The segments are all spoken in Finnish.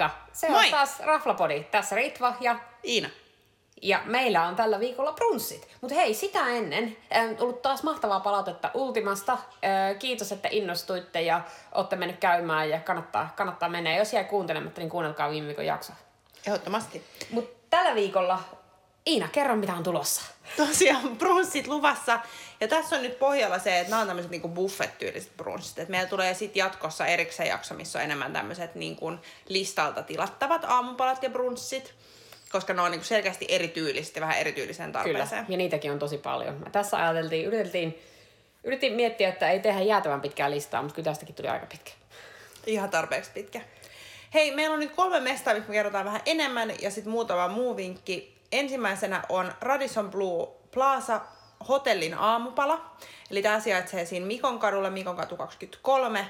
Moikka! Se on Moi! taas Raflapodi. Tässä Ritva ja, Iina. ja meillä on tällä viikolla brunssit. Mutta hei, sitä ennen äh, tullut taas mahtavaa palautetta Ultimasta. Äh, kiitos, että innostuitte ja olette mennyt käymään ja kannattaa, kannattaa mennä. Jos jäi kuuntelematta, niin kuunnelkaa viime viikon jakso. Ehdottomasti. Mutta tällä viikolla, Iina, kerro mitä on tulossa. Tosiaan brunssit luvassa. Ja tässä on nyt pohjalla se, että nämä on tämmöiset niinku buffet-tyyliset brunssit. Et meillä tulee sitten jatkossa erikseen jakso, missä on enemmän tämmöiset niinku listalta tilattavat aamupalat ja brunssit. Koska ne on niinku selkeästi erityyliset ja vähän erityyliseen Kyllä, tarpeeseen. ja niitäkin on tosi paljon. Mä tässä ajateltiin, yritettiin, yritettiin miettiä, että ei tehdä jäätävän pitkää listaa, mutta kyllä tästäkin tuli aika pitkä. Ihan tarpeeksi pitkä. Hei, meillä on nyt kolme mestaa, mistä me kerrotaan vähän enemmän ja sitten muutama muu vinkki. Ensimmäisenä on Radisson Blue Plaza hotellin aamupala. Eli tämä sijaitsee siinä Mikon kadulla, Mikon katu 23.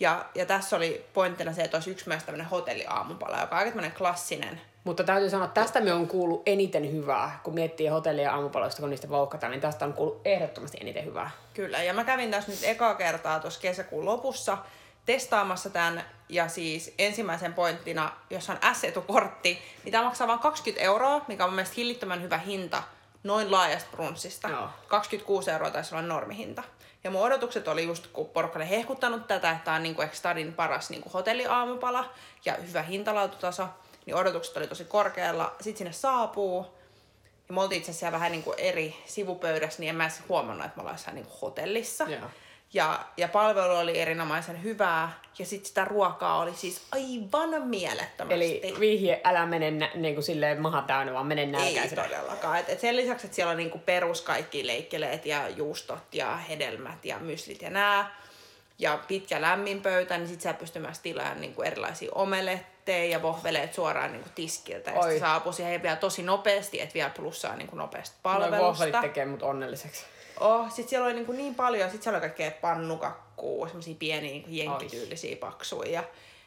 Ja, ja tässä oli pointtina se, että olisi yksi myös tämmöinen hotelliaamupala, joka on aika klassinen. Mutta täytyy sanoa, että tästä me on kuullut eniten hyvää, kun miettii hotellia aamupaloista, kun niistä vouhkataan, niin tästä on kuullut ehdottomasti eniten hyvää. Kyllä, ja mä kävin tässä nyt ekaa kertaa tuossa kesäkuun lopussa testaamassa tämän, ja siis ensimmäisen pointtina, jos on S-etukortti, niin tämä maksaa vain 20 euroa, mikä on mun mielestä hillittömän hyvä hinta noin laajasta brunssista. Joo. 26 euroa taisi olla normihinta. Ja mun odotukset oli just, kun porukka oli hehkuttanut tätä, että tämä on niinku stadin paras niinku hotelliaamupala ja hyvä hintalaatutaso, niin odotukset oli tosi korkealla. Sitten sinne saapuu, ja me oltiin itse asiassa vähän niinku eri sivupöydässä, niin en mä edes huomannut, että me ollaan jossain niinku hotellissa. Joo. Ja, ja palvelu oli erinomaisen hyvää. Ja sitten sitä ruokaa oli siis aivan mielettömästi. Eli vihje, älä mene nä- niin kuin silleen maha täynnä, vaan mene ei nälkäisenä. todellakaan. Et, et sen lisäksi, että siellä on niinku perus kaikki leikkeleet ja juustot ja hedelmät ja myslit ja nää. Ja pitkä lämmin pöytä, niin sit sä pystyt myös tilaamaan niinku erilaisia omeletteja ja vohveleet suoraan niinku tiskiltä. Ja Oi. sit saapuu siihen vielä tosi nopeasti, että vielä plussaa niinku nopeasti Noin palvelusta. vohvelit tekee mut onnelliseksi. Oh, sit siellä oli niinku niin paljon, sit siellä oli kaikkea pannukakkuu, semmosia pieniä niinku jenkkityylisiä paksuja ja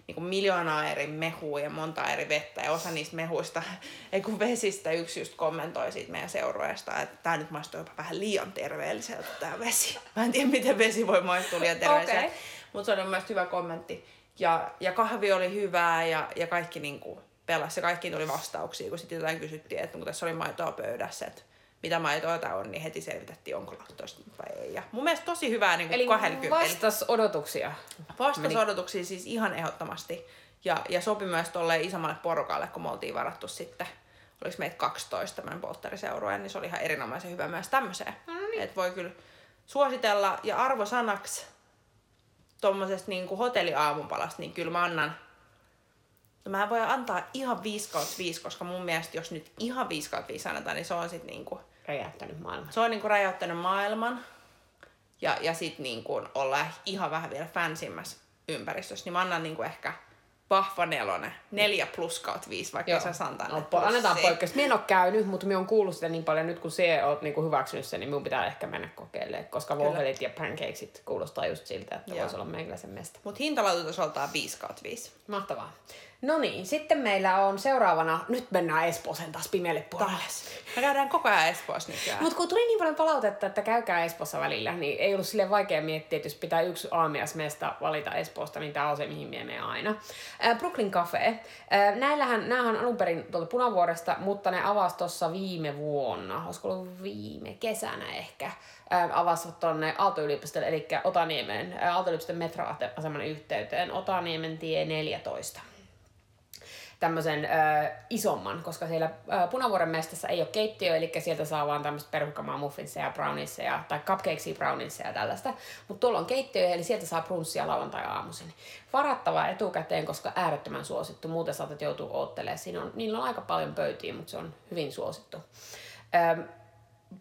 niinku miljoonaa eri mehua ja monta eri vettä ja osa niistä mehuista, ei kun vesistä, yksi just kommentoi siitä meidän seurueesta, että tää nyt maistuu jopa vähän liian terveelliseltä tää vesi. Mä en tiedä, miten vesi voi maistua liian terveelliseltä, Okei. mutta se oli mun mielestä hyvä kommentti. Ja, ja kahvi oli hyvää ja, ja kaikki niinku pelasi ja kaikkiin tuli vastauksia, kun sitten jotain kysyttiin, että kun tässä oli maitoa pöydässä, että mitä maitoa tää on, niin heti selvitettiin, onko laktoista vai ei. Ja mun mielestä tosi hyvää niin Eli 20. vastas odotuksia. Vastasi Meni- odotuksia siis ihan ehdottomasti. Ja, ja sopi myös tolleen isommalle porukalle, kun me oltiin varattu sitten, oliko meitä 12 tämmöinen polttariseurue, niin se oli ihan erinomaisen hyvä myös tämmöiseen. No niin. Että voi kyllä suositella. Ja arvosanaksi tommosesta niin kuin hotelliaamupalasta, niin kyllä mä annan No mä voin antaa ihan 5 kautta 5, koska mun mielestä jos nyt ihan 5 kautta 5 annetaan, niin se on sit niinku, Räjähtänyt maailma. se on niinku räjäyttänyt maailman. Ja, ja sit niinku olla ihan vähän vielä fansimmässä ympäristössä, niin mä annan niinku ehkä vahva nelonen, neljä plus kautta viisi, vaikka Joo. sä sanotaan, No, po- annetaan poikkeus. Mie en ole käynyt, mutta minä on kuullut sitä niin paljon. Nyt kun se oot niinku hyväksynyt sen, niin minun pitää ehkä mennä kokeilemaan. Koska Kyllä. vohvelit ja pancakesit kuulostaa just siltä, että Joo. voisi olla meikäläisen mesta. Mut hintalaatutasoltaan 5 kautta 5. Mahtavaa. No niin, sitten meillä on seuraavana, nyt mennään Espooseen taas pimeälle puolelle. Taas. Me käydään koko ajan Espoossa nykyään. Mutta kun tuli niin paljon palautetta, että käykää Espoossa välillä, niin ei ollut sille vaikea miettiä, että jos pitää yksi aamiaismesta valita Espoosta, niin tämä on se, mihin menen aina. Äh, Brooklyn Cafe. Äh, näillähän, näähän on alun perin tuolta Punavuoresta, mutta ne avasi tuossa viime vuonna, olisiko ollut viime kesänä ehkä, äh, avasivat tuonne Aalto-yliopistolle, eli Otaniemeen, äh, Aalto-yliopiston metroaseman yhteyteen, Otaniemen tie 14 tämmöisen ö, isomman, koska siellä ö, Punavuoren mestassa ei ole keittiö, eli sieltä saa vaan tämmöistä perukkamaa muffinsia ja tai cupcakesia, browniesia ja tällaista. Mutta tuolla on keittiö, eli sieltä saa brunssia lauantai-aamuisin. Varattava etukäteen, koska äärettömän suosittu, muuten saatat joutua oottelemaan. Siinä on, niillä on aika paljon pöytiä, mutta se on hyvin suosittu. Ö,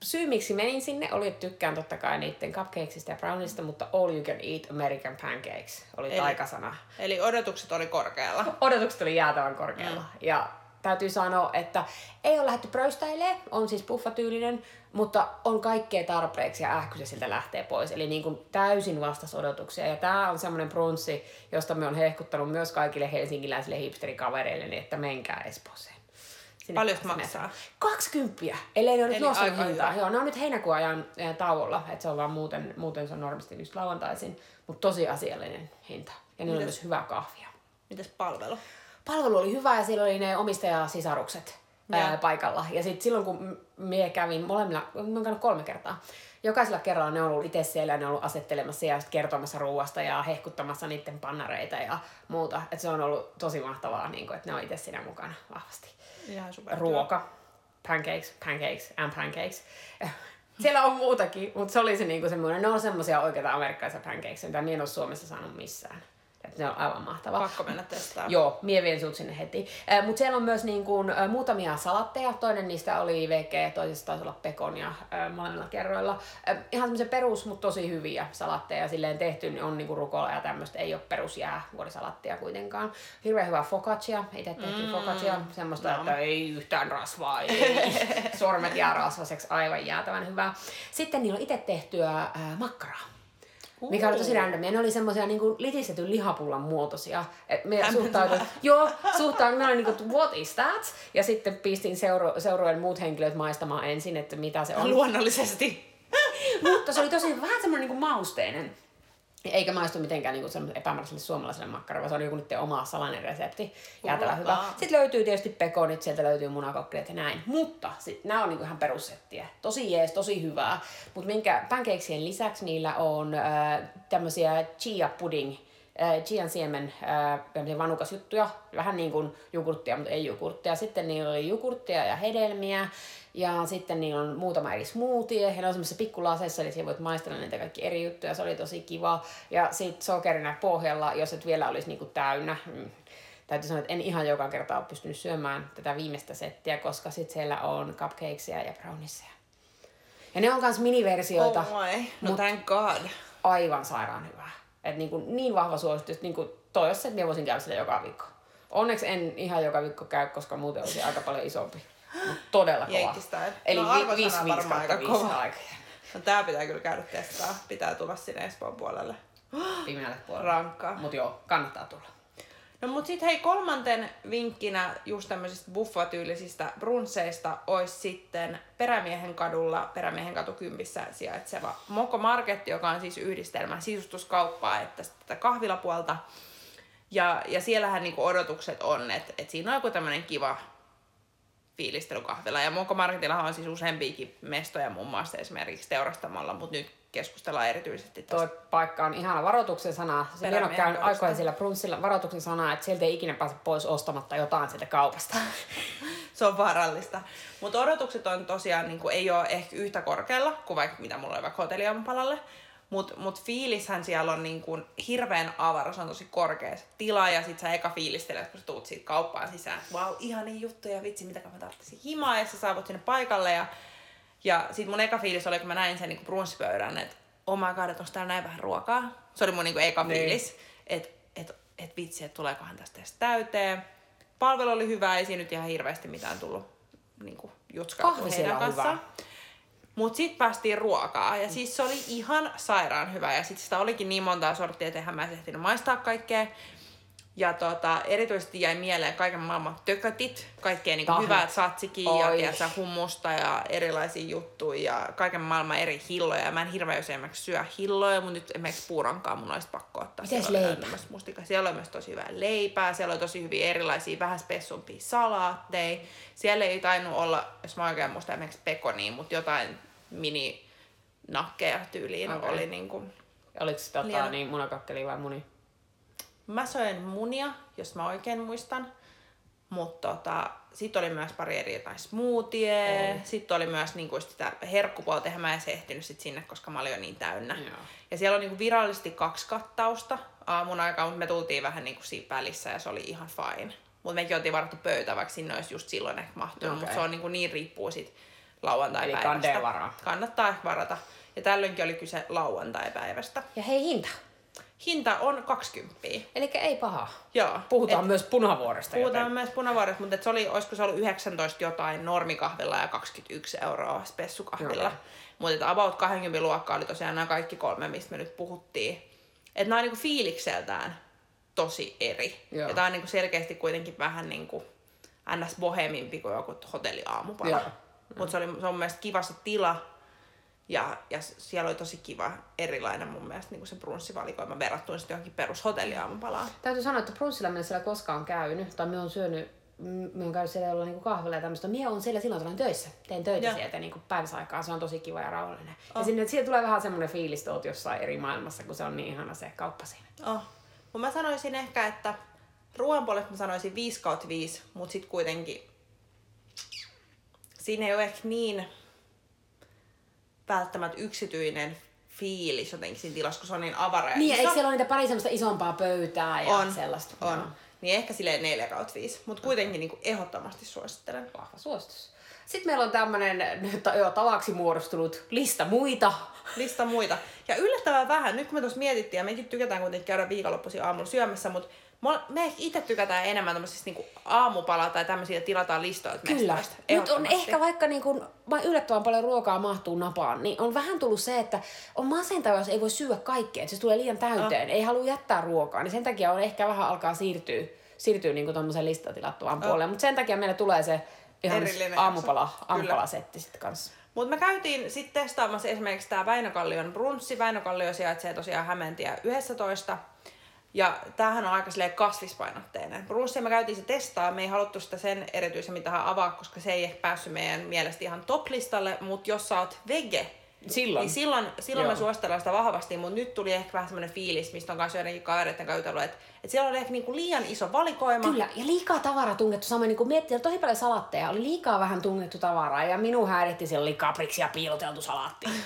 syy, miksi menin sinne, oli, että tykkään totta kai niiden cupcakesista ja browniesista, mutta all you can eat American pancakes oli Eli- taikasana Eli odotukset oli korkealla. odotukset oli jäätävän korkealla. Mm. Ja täytyy sanoa, että ei ole lähdetty pröystäilemään, on siis puffatyylinen, mutta on kaikkea tarpeeksi ja ähky se siltä lähtee pois. Eli niin kuin täysin vastas odotuksia. Ja tämä on semmoinen brunssi, josta me on hehkuttanut myös kaikille helsinkiläisille hipsterikavereille, niin että menkää Espooseen. Sinne Paljon maksaa? mennä. 20, ellei ne ole nyt Eli nostanut hintaa. hyvä. Joo, ne on nyt heinäkuun ajan tauolla, että se on vaan muuten, muuten se on normaalisti just lauantaisin, mutta tosi asiallinen hinta. Ja niillä on myös hyvää kahvia. Mitäs palvelu? palvelu oli hyvä ja siellä oli ne omistajasisarukset ää, paikalla. Ja sitten silloin kun minä kävin molemmilla, mä oon käynyt kolme kertaa, jokaisella kerralla ne on ollut itse siellä ja ne on ollut asettelemassa ja kertomassa ruuasta ja hehkuttamassa niiden pannareita ja muuta. Et se on ollut tosi mahtavaa, niin kun, että ne on itse siinä mukana vahvasti. Ihan super. Ruoka, pancakes, pancakes and pancakes. Siellä on muutakin, mutta se oli se niinku semmoinen, ne on semmoisia oikeita amerikkalaisia pancakes, mitä minä en ole Suomessa saanut missään. Et ne on aivan mahtavaa. Pakko mennä testaamaan. Joo, mie vien sut sinne heti. Äh, Mutta siellä on myös niin kuin, äh, muutamia salatteja. Toinen niistä oli VG, toisessa taisi olla pekonia äh, molemmilla kerroilla. Äh, ihan semmoisia perus, mutta tosi hyviä salatteja. Silleen tehty niin on niin kuin rukola ja tämmöistä. Ei ole perusjää vuorisalattia kuitenkaan. Hirveän hyvää focaccia. Itse tehty mm. focaccia. Semmoista, no. että ei yhtään rasvaa. Ei. Sormet jää rasvaseksi. Aivan jäätävän hyvää. Sitten niillä on itse tehtyä äh, makkaraa. Mikä oli tosi randomia. Ne oli semmoisia niin litistetyn lihapullan muotoisia. Et me suhtauduin, joo, suhtauduin, me oli niin kuin, what is that? Ja sitten pistin seuro, seurojen muut henkilöt maistamaan ensin, että mitä se on. Luonnollisesti. Mutta se oli tosi vähän semmoinen niin mausteinen. Eikä maistu mitenkään niin epämääräiselle suomalaiselle makkaralle, vaan se on joku niiden oma salainen resepti. Jäätävä hyvä. Sitten löytyy tietysti pekonit, sieltä löytyy munakokkelit ja näin. Mutta sit, nämä on niin ihan perussettiä. Tosi jees, tosi hyvää. Mutta minkä pancakeksien lisäksi niillä on äh, tämmöisiä chia pudding äh, chian siemen äh, vanukasjuttuja, vähän niin kuin jogurttia, mutta ei jogurttia. Sitten niillä oli jogurttia ja hedelmiä, ja sitten niillä on muutama eri smoothie, ja ne on semmoisessa pikkulaseissa, eli siellä voit maistella niitä kaikki eri juttuja, se oli tosi kiva. Ja sitten sokerina pohjalla, jos et vielä olisi niinku täynnä, mm, täytyy sanoa, että en ihan joka kerta ole pystynyt syömään tätä viimeistä settiä, koska sitten siellä on cupcakesia ja browniseja. Ja ne on myös miniversioita. Oh my. No thank god. Aivan sairaan hyvää. Et niin, kuin, niin vahva suositus, että niin kuin, toivottavasti, että minä voisin käydä sitä joka viikko. Onneksi en ihan joka viikko käy, koska muuten olisi aika paljon isompi. Mut todella kova. Jenkkistä. Eli no, vi- 5 varmaan aika kova. aika. No tää pitää kyllä käydä testaa. Pitää tulla sinne Espoon puolelle. Pimeälle puolelle. Rankkaa. Mut joo, kannattaa tulla. No mut sit hei kolmanten vinkkinä just tämmöisistä buffatyylisistä brunsseista olisi sitten Perämiehen kadulla, Perämiehen katu kympissä sijaitseva Moko Market, joka on siis yhdistelmä sisustuskauppaa, että tätä kahvilapuolta. Ja, ja siellähän niinku odotukset on, että, että siinä on joku tämmöinen kiva fiilistelykahvila. Ja Moko Marketillahan on siis useampiakin mestoja muun muassa esimerkiksi teurastamalla, mutta nyt keskustellaan erityisesti tästä. Tuo paikka on ihana varoituksen sana. Se vielä käyn aikoin siellä Brunssilla varoituksen sana, että sieltä ei ikinä pääse pois ostamatta jotain sieltä kaupasta. se on vaarallista. Mutta odotukset on tosiaan, niin kuin, ei ole ehkä yhtä korkealla kuin vaikka mitä mulla oli vaikka hotelliaamupalalle. Mutta mut fiilishän siellä on niin kuin hirveän avara, se on tosi korkea se tila ja sit sä eka fiilistelet, kun sä tuut siitä kauppaan sisään. Vau, wow, ihania juttuja, vitsi, mitä mä tarvitsisin himaa ja sä saavut sinne paikalle ja ja sit mun eka fiilis oli, kun mä näin sen niin brunssipöydän, että oh my god, että onko täällä näin vähän ruokaa. Se oli mun niin eka niin. fiilis, että et, et vitsi, että tuleekohan tästä edes täyteen. Palvelu oli hyvä, ei siinä nyt ihan hirveästi mitään tullut niin jutskautua heidän kanssaan. Hyvä. Mut sit päästiin ruokaa ja siis se oli ihan sairaan hyvä ja sit sitä olikin niin montaa sorttia, että mä ehtinyt maistaa kaikkea. Ja tota, erityisesti jäi mieleen kaiken maailman tökötit, kaikkea niin hyvät satsikin ja tiedätkö, hummusta ja erilaisia juttuja ja kaiken maailman eri hilloja. Ja mä en hirveän usein syö hilloja, mutta nyt esimerkiksi puuronkaa mun olisi pakko ottaa. Mites leipä? Mustika. Siellä oli myös tosi hyvää leipää, siellä oli tosi hyviä erilaisia vähän spessumpia salaatteja. Siellä ei tainnut olla, jos mä oikein muistan esimerkiksi pekonia, mutta jotain mini nakkeja tyyliin okay. oli niin kuin... Oliko se tota, niin munakakkeli vai muni? Mä söin munia, jos mä oikein muistan. Mutta tota, sitten oli myös pari eri jotain smoothie. Sitten oli myös niinku sitä herkkupuolta, mä edes ehtinyt sit sinne, koska mä olin jo niin täynnä. Joo. Ja siellä on niinku virallisesti kaksi kattausta aamun aikaa, mutta me tultiin vähän niinku siinä välissä ja se oli ihan fine. Mutta mekin oltiin varattu pöytä, vaikka sinne olisi just silloin ehkä mahtunut. Okay. Mutta se on niinku niin riippuu sit lauantai-päivästä. Eli varaa. Kannattaa varata. Ja tällöinkin oli kyse lauantai-päivästä. Ja hei hinta. Hinta on 20. Eli ei paha. Joo. Puhutaan et, myös punavuoresta. Puhutaan joten. myös punavuoresta, mutta se oli, olisiko se ollut 19 jotain normikahvilla ja 21 euroa spessukahvilla. Okay. Mutta about 20 luokkaa oli tosiaan nämä kaikki kolme, mistä me nyt puhuttiin. Että nämä on niinku fiilikseltään tosi eri. Joo. Ja tämä on niinku selkeästi kuitenkin vähän niinku ns. bohemimpi kuin joku hotelliaamupala. Mutta se, oli, se on mielestäni kiva se tila. Ja, ja siellä oli tosi kiva, erilainen mun mielestä niin kuin se brunssivalikoima verrattuna sitten johonkin perushotelliaamupalaan. Täytyy sanoa, että Brunssilla minä siellä koskaan käynyt, tai minä olen syönyt minä olen käynyt siellä olla niinku kahvilla ja tämmöistä. Minä olen siellä silloin, kun olen töissä. Teen töitä Joo. sieltä niinku päivässä aikaa. Se on tosi kiva ja rauhallinen. Oh. Ja sinne, siellä tulee vähän semmoinen fiilis, että oot jossain eri maailmassa, kun se on niin ihana se kauppa siinä. Oh. Mut mä sanoisin ehkä, että ruoan puolesta mä sanoisin 5 kautta 5, mutta sitten kuitenkin siinä ei ole ehkä niin välttämättä yksityinen fiilis jotenkin siinä tilassa, kun se on niin avara Niin, iso. eikö siellä ole niitä pari semmoista isompaa pöytää ja on, sellaista? on. Joo. Niin ehkä silleen 4 kautta 5, mutta kuitenkin niin ehdottomasti suosittelen. Vahva suositus. Sitten meillä on tämmönen ta- jo tavaksi muodostunut lista muita. Lista muita. Ja yllättävän vähän, nyt kun me tuossa mietittiin, ja mekin tykätään kuitenkin käydä viikonloppuisin aamulla syömässä, mutta me itse tykätään enemmän tämmöisistä niinku aamupala tai tämmöisiä tilataan listoilta Kyllä. Nyt on ehkä vaikka niin kun, vaan yllättävän paljon ruokaa mahtuu napaan, niin on vähän tullut se, että on masentavaa, jos ei voi syödä kaikkea, että se tulee liian täyteen, ei halua jättää ruokaa, niin sen takia on ehkä vähän alkaa siirtyä, siirtyä niin tuommoisen listatilattavaan puolelle, mutta sen takia meille tulee se ihan Erillinen aamupala, aamupalasetti sitten kanssa. Mutta me käytiin sitten testaamassa esimerkiksi tämä Väinökallion brunssi. Väinökallio sijaitsee tosiaan Hämeentie 11. Ja tämähän on aika kasvispainotteinen. Brunssia me käytiin se testaa, me ei haluttu sitä sen erityisemmin tähän avaa, koska se ei ehkä päässyt meidän mielestä ihan top-listalle, mutta jos sä oot vege, Silloin. niin silloin, silloin me Joo. suositellaan sitä vahvasti, mutta nyt tuli ehkä vähän semmoinen fiilis, mistä on kanssa joidenkin kavereiden kanssa jutellut, että, että siellä oli ehkä niinku liian iso valikoima. Kyllä, ja liikaa tavaraa tungettu. Samoin niin kuin miettii, että tosi paljon salatteja, oli liikaa vähän tungettu tavaraa, ja minun häiritti, siellä oli kapriksi ja piiloteltu salaatti.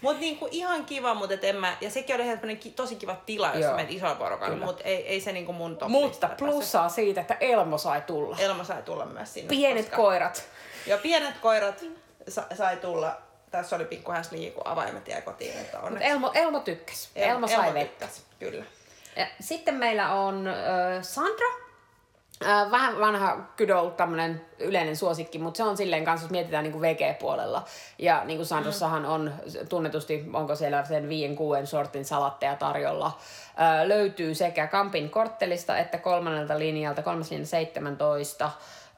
Mutta niinku ihan kiva, mutta et en mä, ja sekin oli ihan tosi kiva tila, jos Joo. menet isolla porukalla, mutta ei, ei se niinku mun top Mutta plussaa siitä, että Elmo sai tulla. Elma sai tulla myös sinne. Pienet koska- koirat. Ja pienet koirat sa, sai tulla. Tässä oli pikku häsliin, kun avaimet jäi kotiin, mutta onneksi. Elmo, Elmo tykkäs. Elmo, sai vettä. tykkäsi, Kyllä. Ja sitten meillä on äh, Sandra. Äh, vähän vanha old tämmönen yleinen suosikki, mutta se on silleen kanssa, jos mietitään niin VG-puolella. Ja niin kuin Sandrossahan on tunnetusti, onko siellä sen viien kuuden sortin salatteja tarjolla. Äh, löytyy sekä Kampin korttelista että kolmannelta linjalta, kolmas linja 17.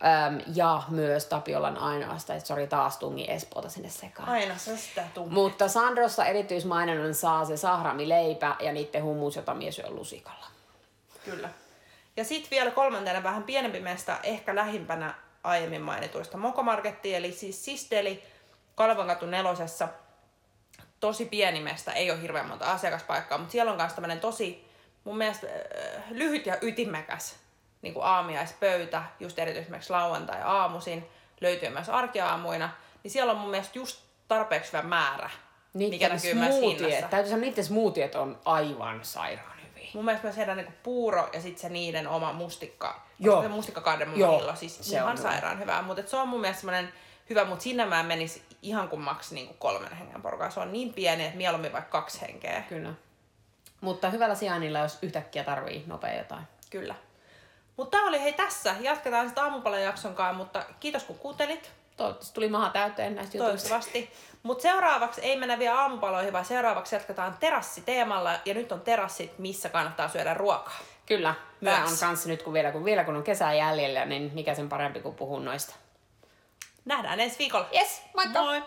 Ähm, ja myös Tapiolan ainoasta, että sori taas tungi Espoota sinne sekaan. Aina se sitä tumma. Mutta Sandrossa erityismainonnan saa se sahramileipä ja niiden hummus, jota mies syö lusikalla. Kyllä. Ja sitten vielä kolmantena vähän pienempi mesta, ehkä lähimpänä aiemmin mainituista Mokomarketti, eli siis Sisteli Kalvonkatu nelosessa. Tosi pieni mesta, ei ole hirveän monta asiakaspaikkaa, mutta siellä on myös tämmöinen tosi mun mielestä äh, lyhyt ja ytimekäs niin kuin aamiaispöytä, just erityisesti lauantai-aamuisin, löytyy myös arkiaamuina, niin siellä on mun mielestä just tarpeeksi hyvä määrä, mikä näkyy myös hinnassa. täytyy sanoa, niiden smoothiet on aivan sairaan hyviä. Mun mielestä myös heidän niinku puuro ja sitten se niiden oma mustikka. Joo. Se mustikkakardemon hillo, siis se ihan on hyvä. sairaan hyvää. Mutta se on mun mielestä semmoinen hyvä, mutta sinne mä en menisi ihan kuin maks niinku kolmen hengen porukkaa. Se on niin pieni, että mieluummin vaikka kaksi henkeä. Kyllä. Mutta hyvällä sijainnilla, jos yhtäkkiä tarvii nopea jotain. Kyllä. Mutta tämä oli hei tässä. Jatketaan sitten aamupalan jakson kanssa, mutta kiitos kun kuuntelit. Toivottavasti tuli maha täyteen näistä jutuista. Toivottavasti. Mutta seuraavaksi ei mennä vielä aamupaloihin, vaan seuraavaksi jatketaan terassiteemalla. Ja nyt on terassit, missä kannattaa syödä ruokaa. Kyllä. Tämä on Myös. kanssa nyt, kun vielä, kun vielä kun on kesä jäljellä, niin mikä sen parempi kuin puhua noista. Nähdään ensi viikolla. Yes, moikka! Moi!